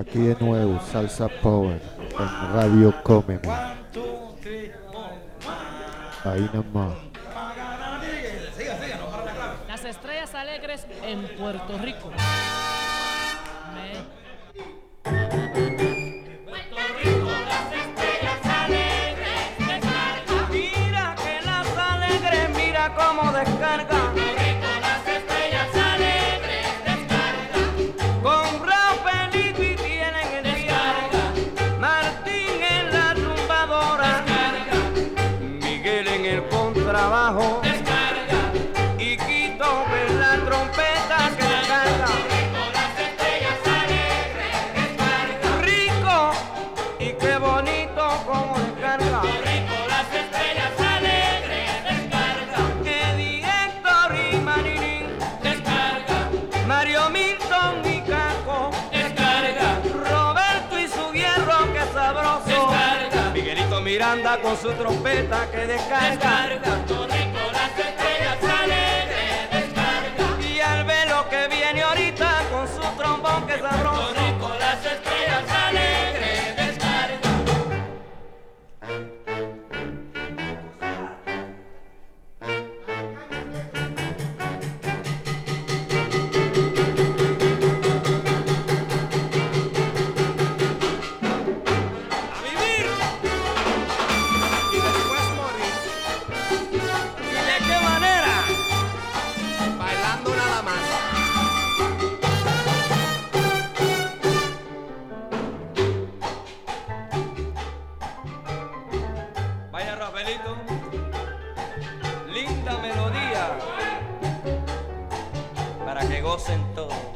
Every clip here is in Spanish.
Aquí de nuevo, Salsa Power en Radio Cómeme. Ahí nomás. Las estrellas alegres en Puerto Rico. Mira que las alegres, mira cómo descarga. Su trompeta que descarga. Descarga. Rico las estrellas descarga. Y al velo que viene ahorita con su trombón que sabroso. Rico las estrellas alegres descarga. Para que gocen todos.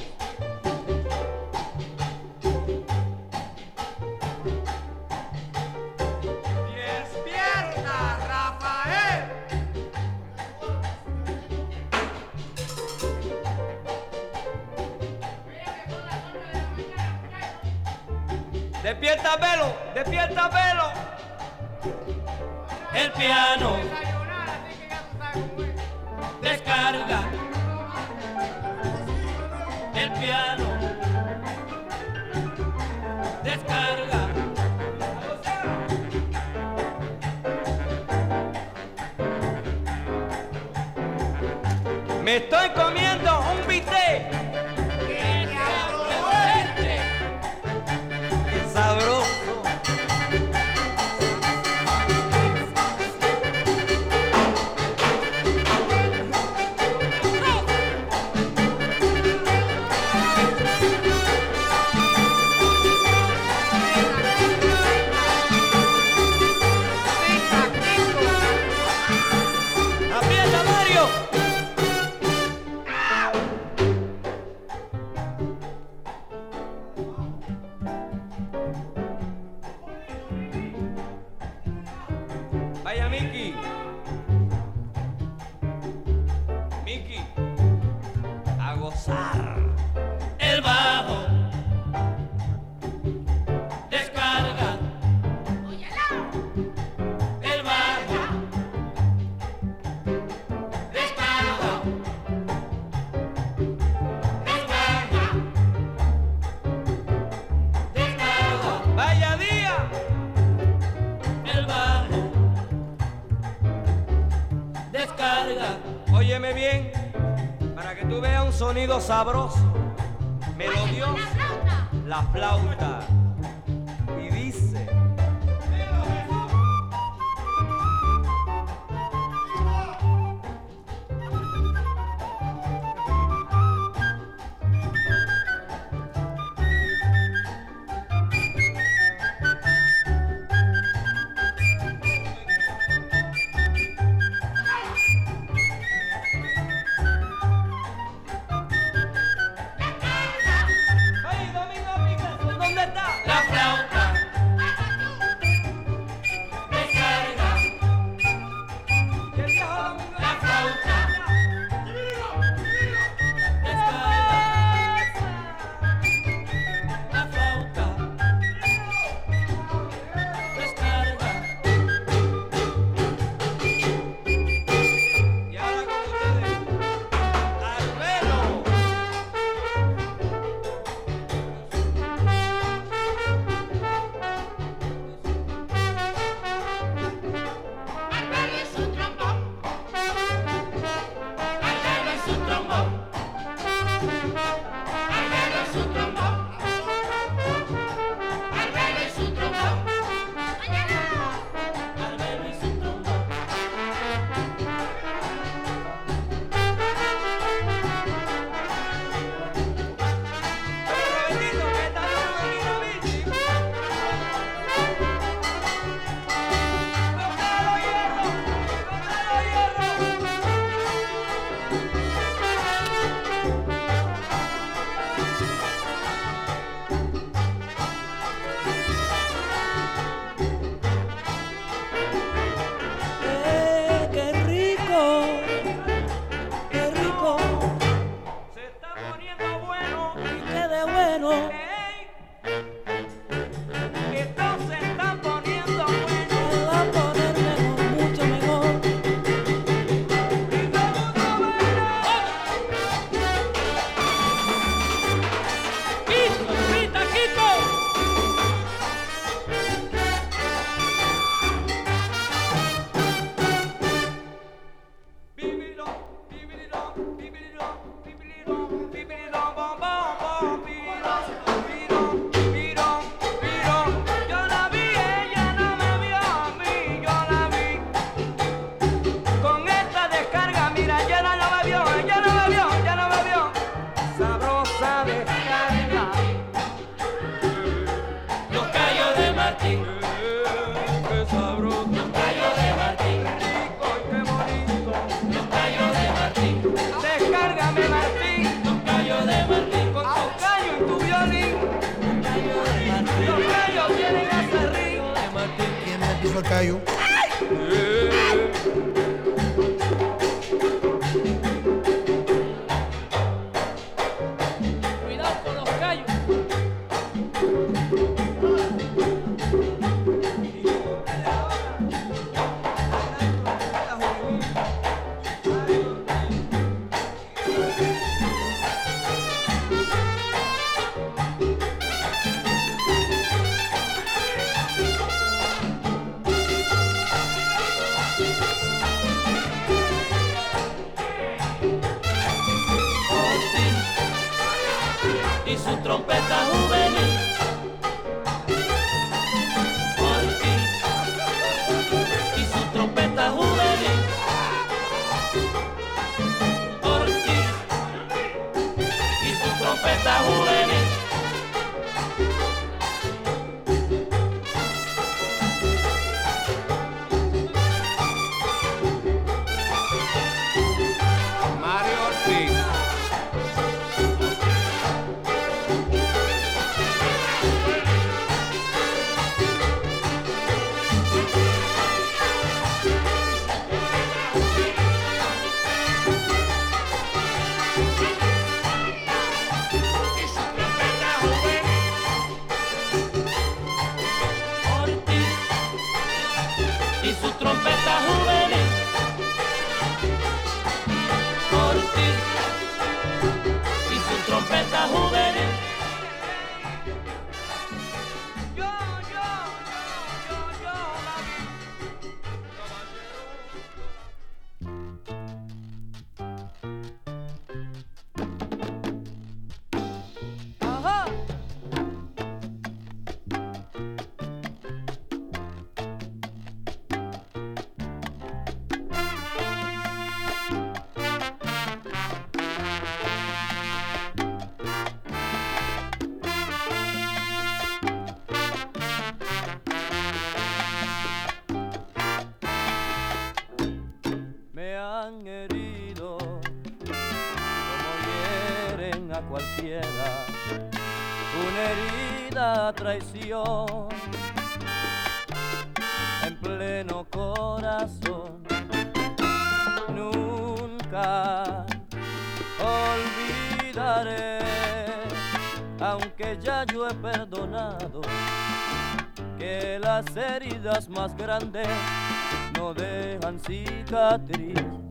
Óyeme bien, para que tú veas un sonido sabroso, melodioso, la flauta. Y trompeta. Nunca olvidaré, aunque ya yo he perdonado, que las heridas más grandes no dejan cicatriz.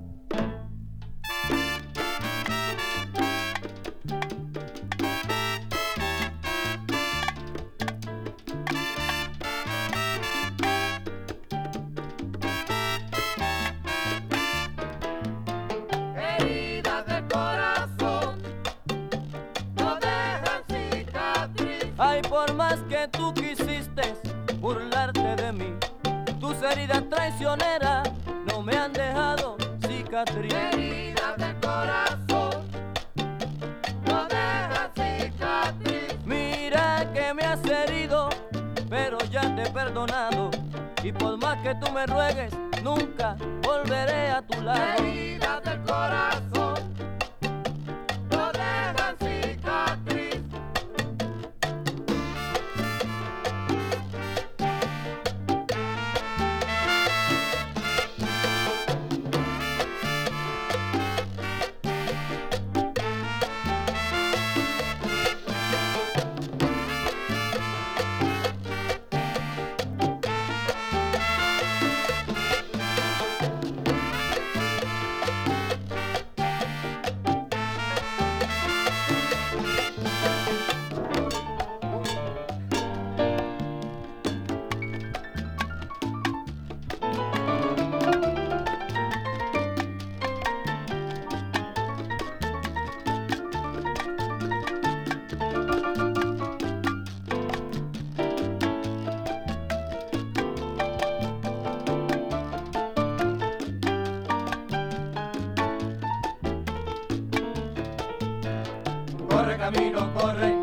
camino correcto.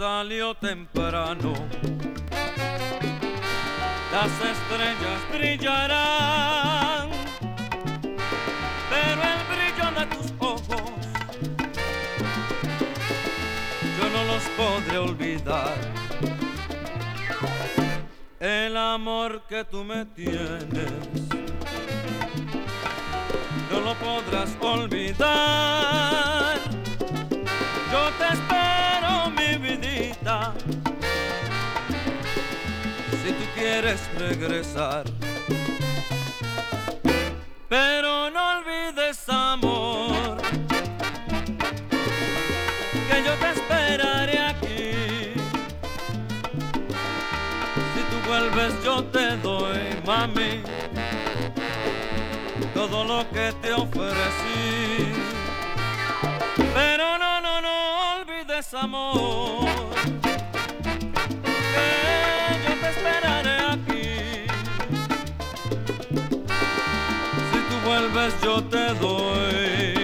salió temprano. Las estrellas brillarán, pero el brillo de tus ojos yo no los podré olvidar. El amor que tú me tienes no lo podrás olvidar. si tú quieres regresar. Pero no olvides, amor, que yo te esperaré aquí. Si tú vuelves, yo te doy, mami, todo lo que te ofrecí. Pero no, no, no olvides, amor. tal vez yo te doy.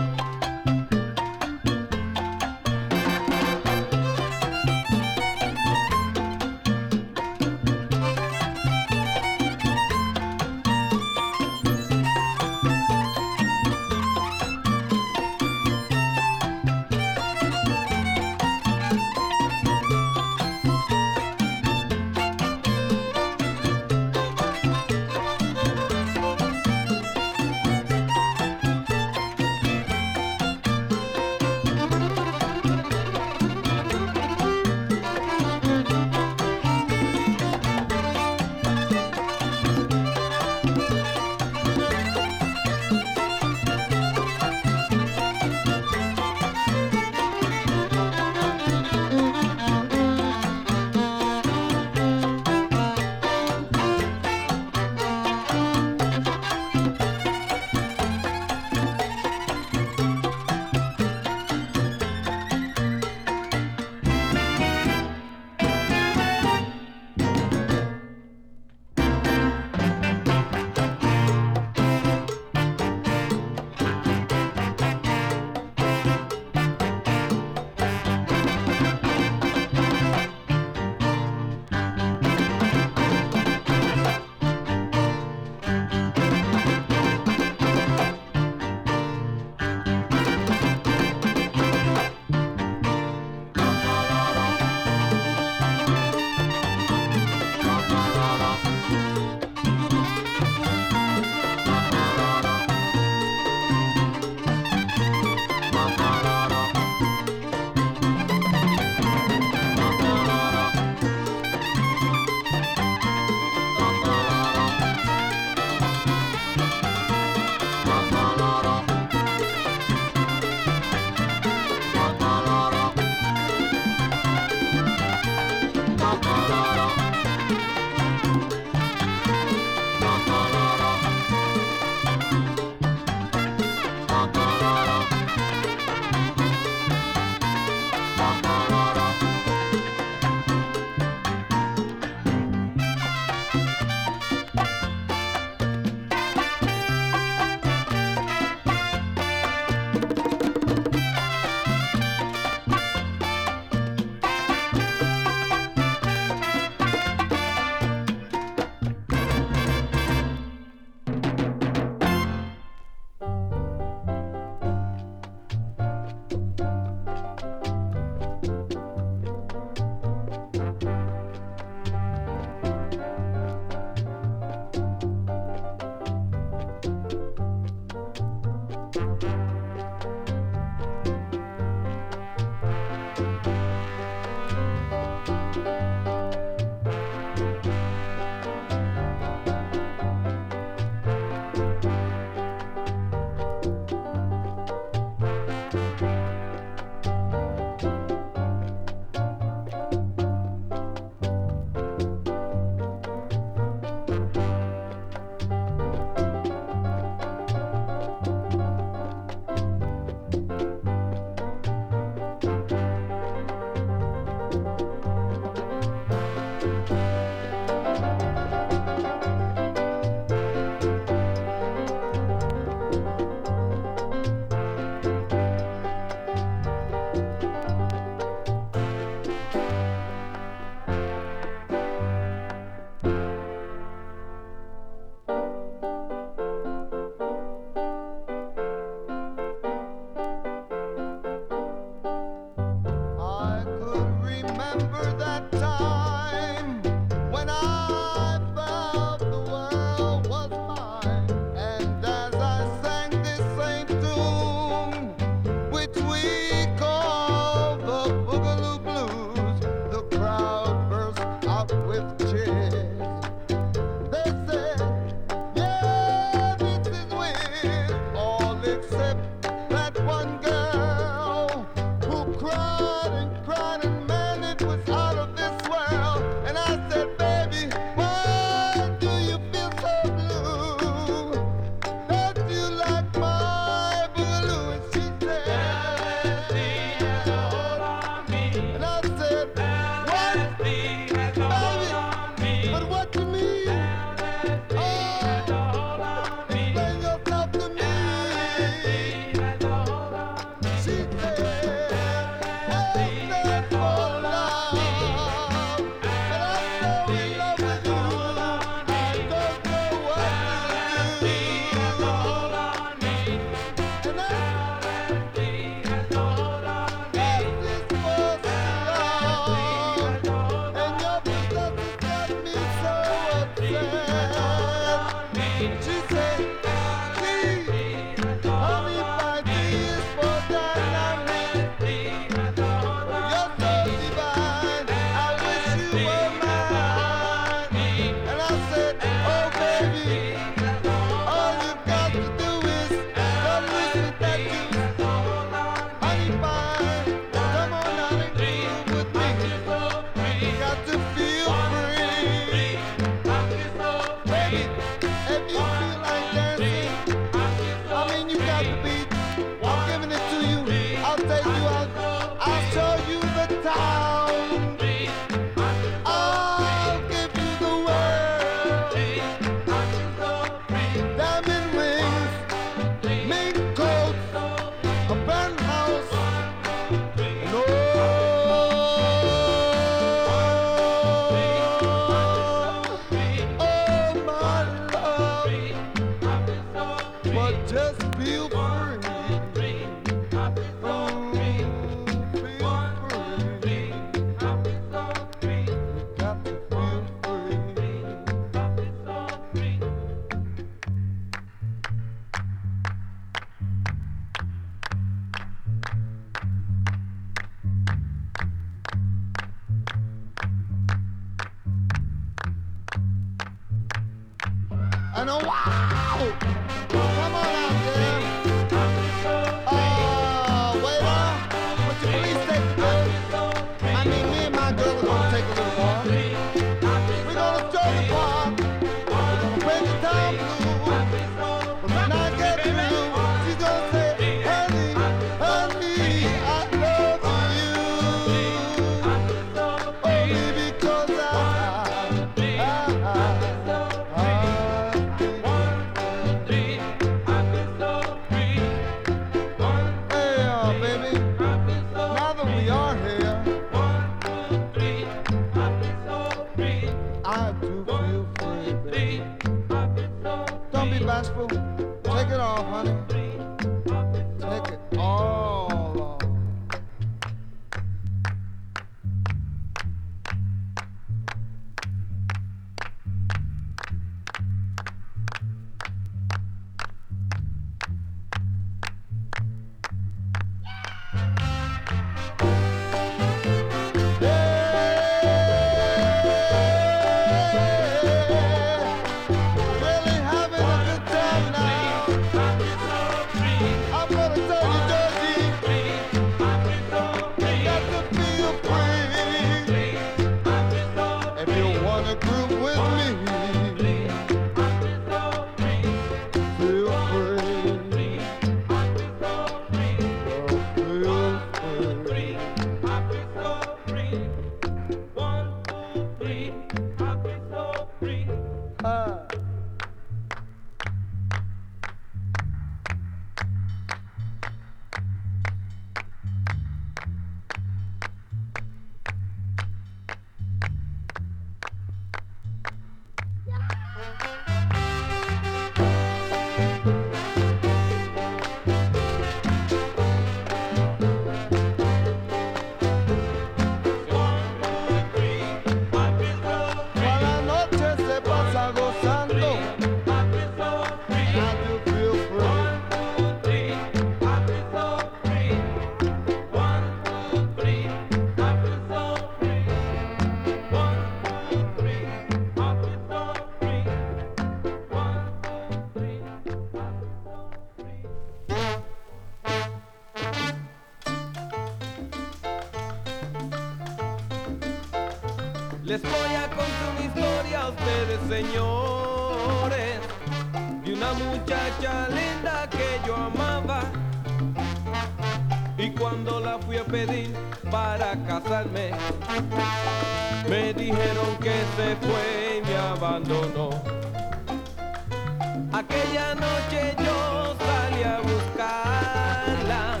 Aquella noche yo salí a buscarla,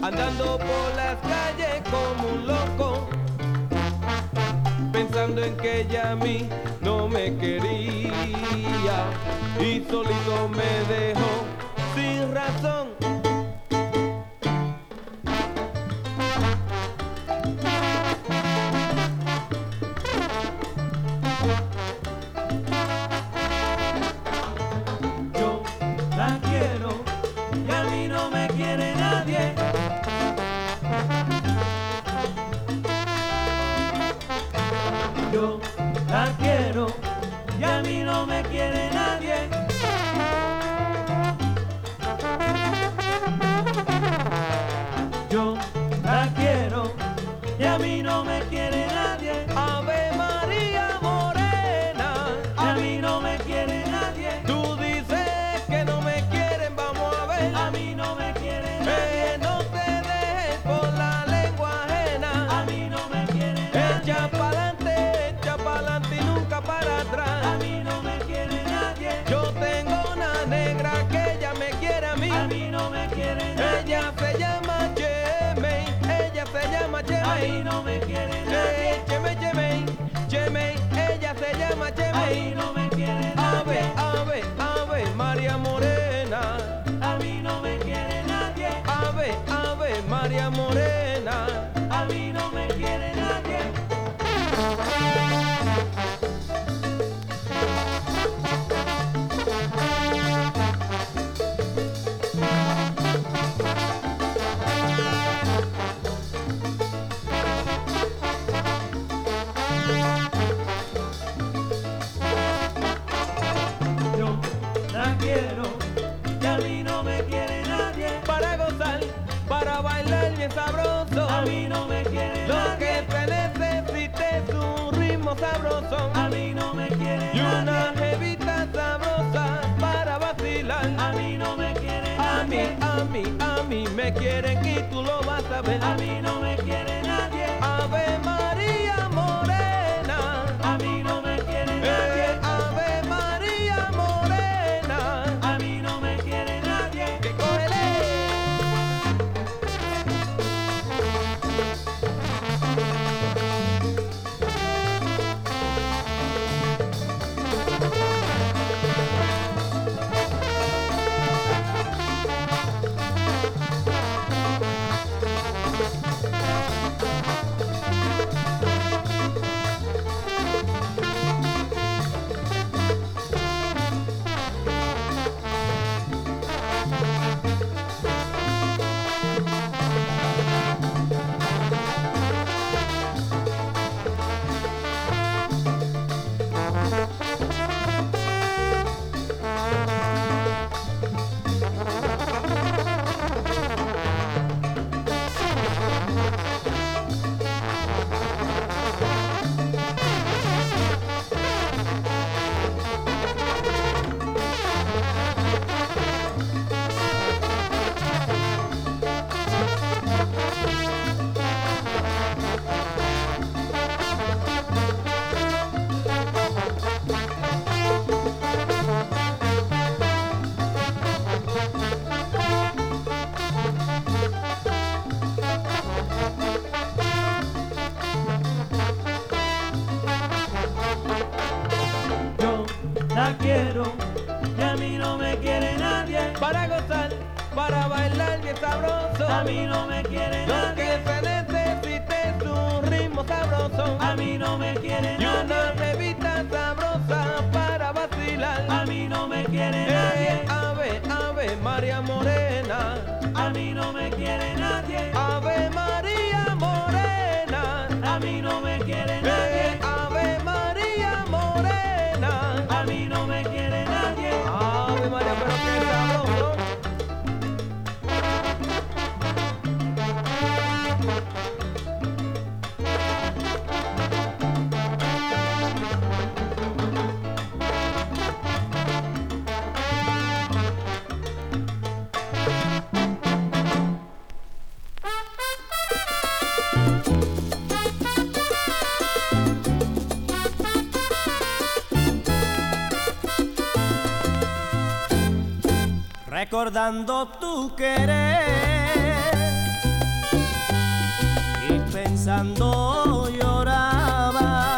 andando por las calles como un loco, pensando en que ella a mí no me quería y solito me dejó sin razón. yema, yema. No me quiere nadie. Ave, ave, ave, María Morena. A mí no me quiere nadie. Ave, ave, María Morena. A mí no me quiere nadie. Mí, a mí, a me quieren y tú lo vas a ver. A mí no me quiere nadie. María mí no me quiere nadie. Lo que se necesite es un ritmo sabroso. A mí no me quiere nadie. Y una revista sabrosa para vacilar. A mí no me quiere nadie. Ave, ave, María Morena. A mí no me quiere nadie. Ave María recordando tu querer y pensando lloraba.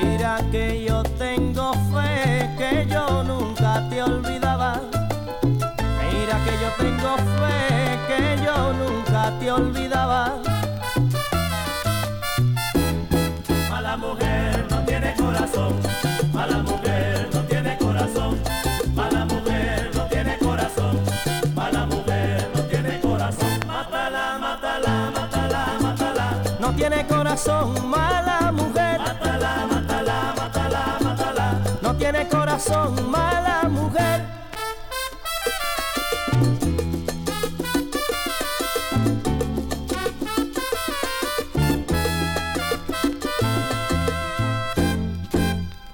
Mira que yo tengo fe que yo nunca te olvidaba. Mira que yo tengo fe que yo nunca te olvidaba. Tiene corazón, mala mujer. mátala, mátala, mátala, mátala. No tiene corazón, mala mujer.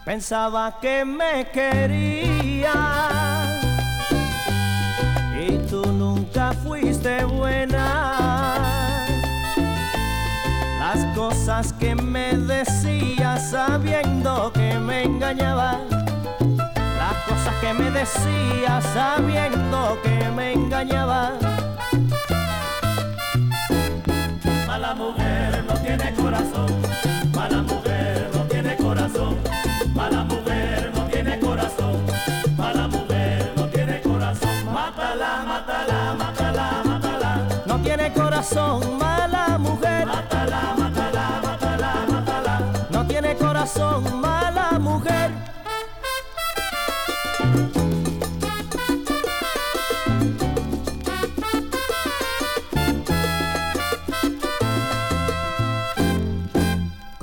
Pensaba que me quería y tú nunca fuiste cosas que me decías sabiendo que me engañabas. Las cosas que me decías sabiendo que me engañabas. Mala mujer no tiene corazón, mala mujer no tiene corazón, mala mujer no tiene corazón, mala mujer no tiene corazón. Mátala, mátala, mátala, mátala, No tiene corazón, mala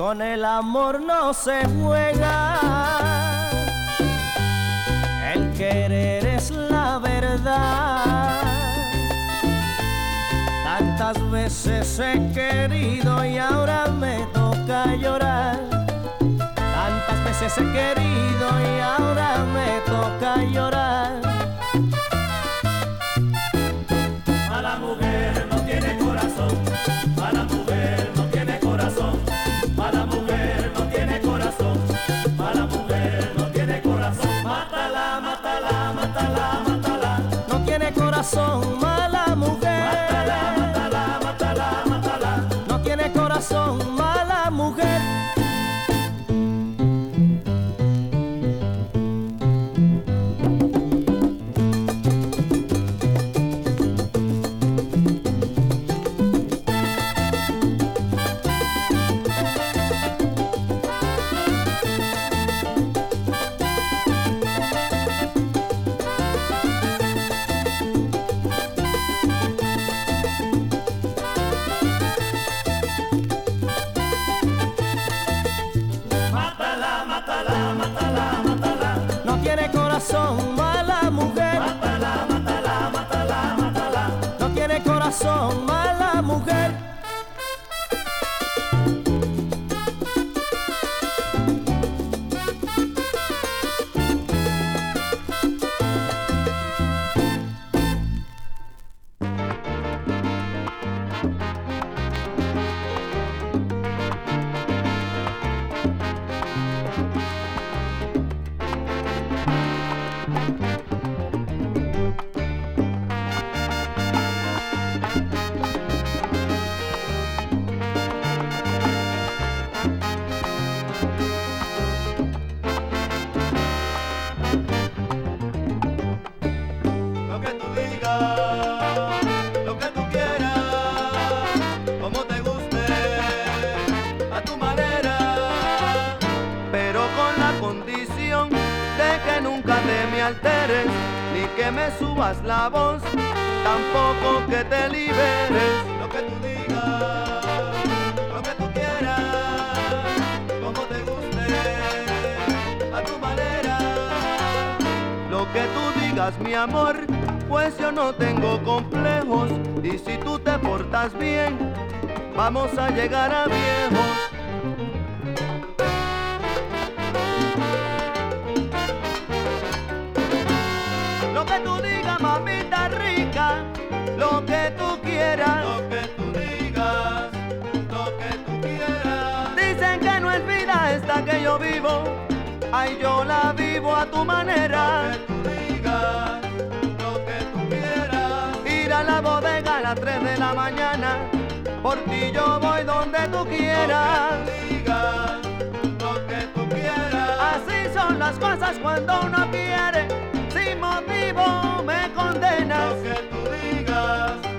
Con el amor no se juega, el querer es la verdad. Tantas veces he querido y ahora me toca llorar. Tantas veces he querido y ahora me toca llorar. no tengo complejos y si tú te portas bien, vamos a llegar a viejos. Lo que tú digas, mamita rica, lo que tú quieras. Lo que tú digas, lo que tú quieras. Dicen que no es vida esta que yo vivo, ay yo la vivo a tu manera. a la bodega a las 3 de la mañana. Por ti yo voy donde tú quieras. Donde tú quieras. Así son las cosas cuando uno quiere. Sin motivo me condenas. Lo que tú digas.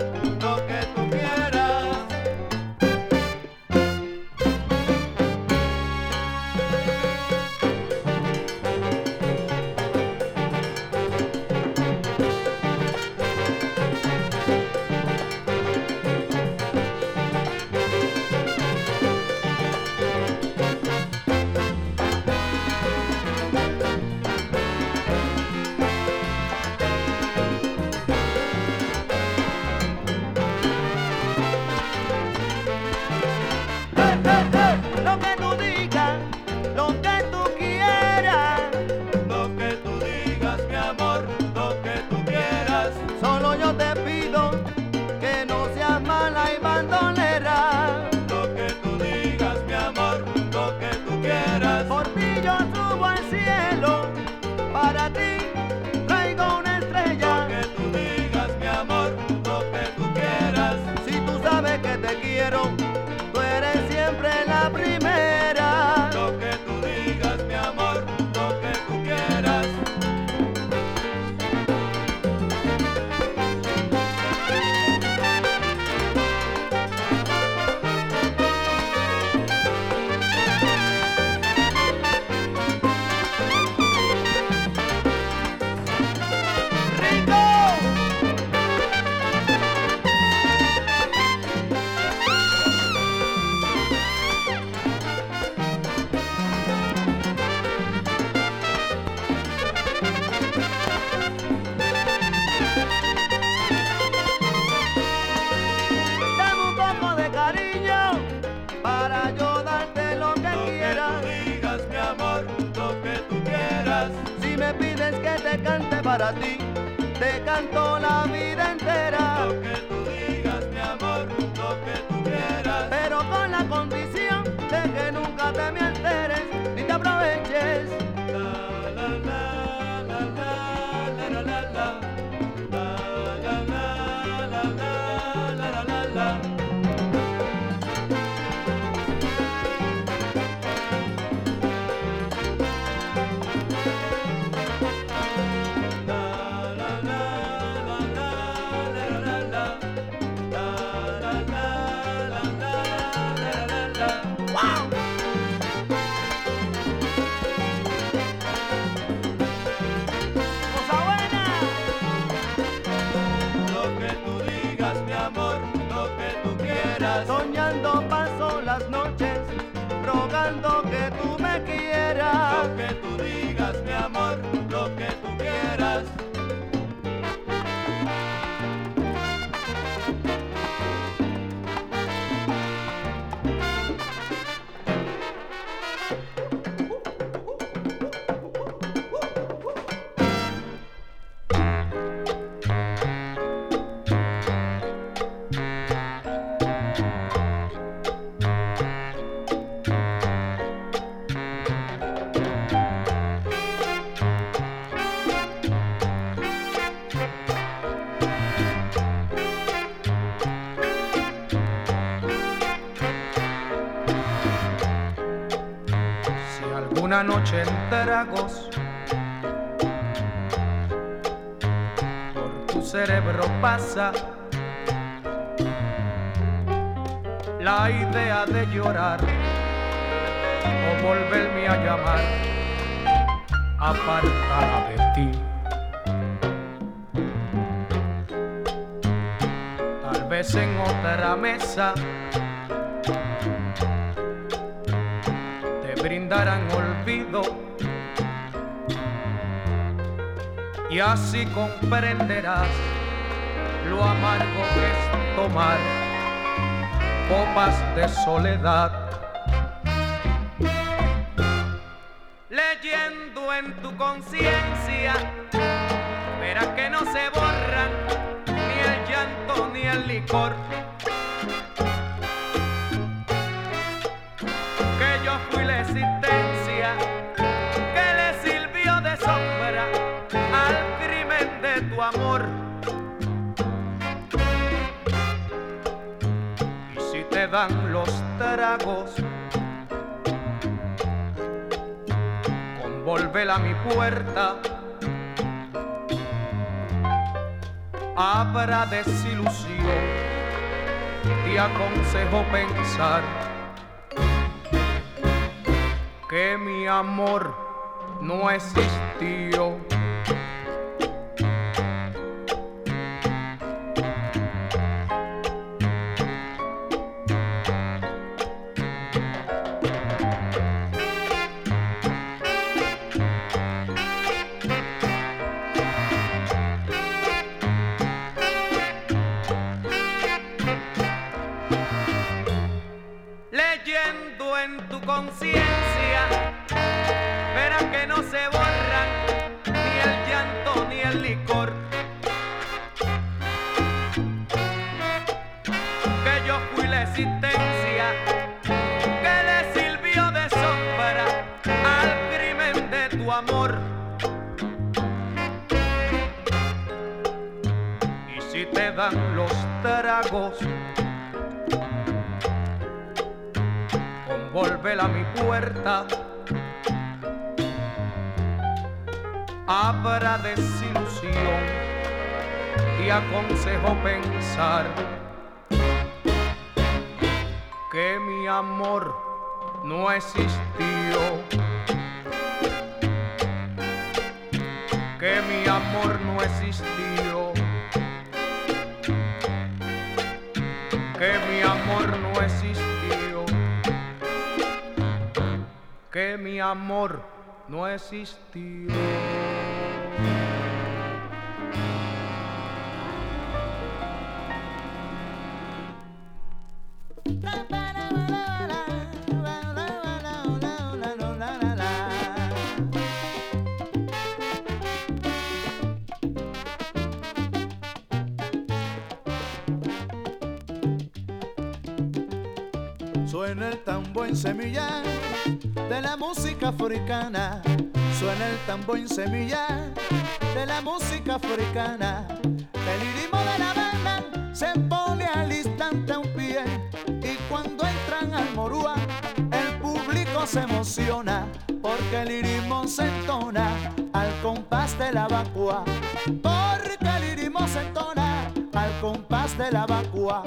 por tu cerebro pasa. La idea de llorar o volverme a llamar apartada de ti. Tal vez en otra mesa así comprenderás lo amargo que es tomar copas de soledad. Leyendo en tu conciencia habrá desilusión, te aconsejo pensar que mi amor no existió. existió. Que mi amor no existió. Que mi amor no existió. Que mi amor no existió. Suena el tambor en semilla de la música africana. Suena el tambor en semilla de la música africana. El ritmo de la banda se pone al instante a un pie. Y cuando entran al morúa, el público se emociona. Porque el ritmo se entona al compás de la vacua. Porque el ritmo se entona al compás de la vacua.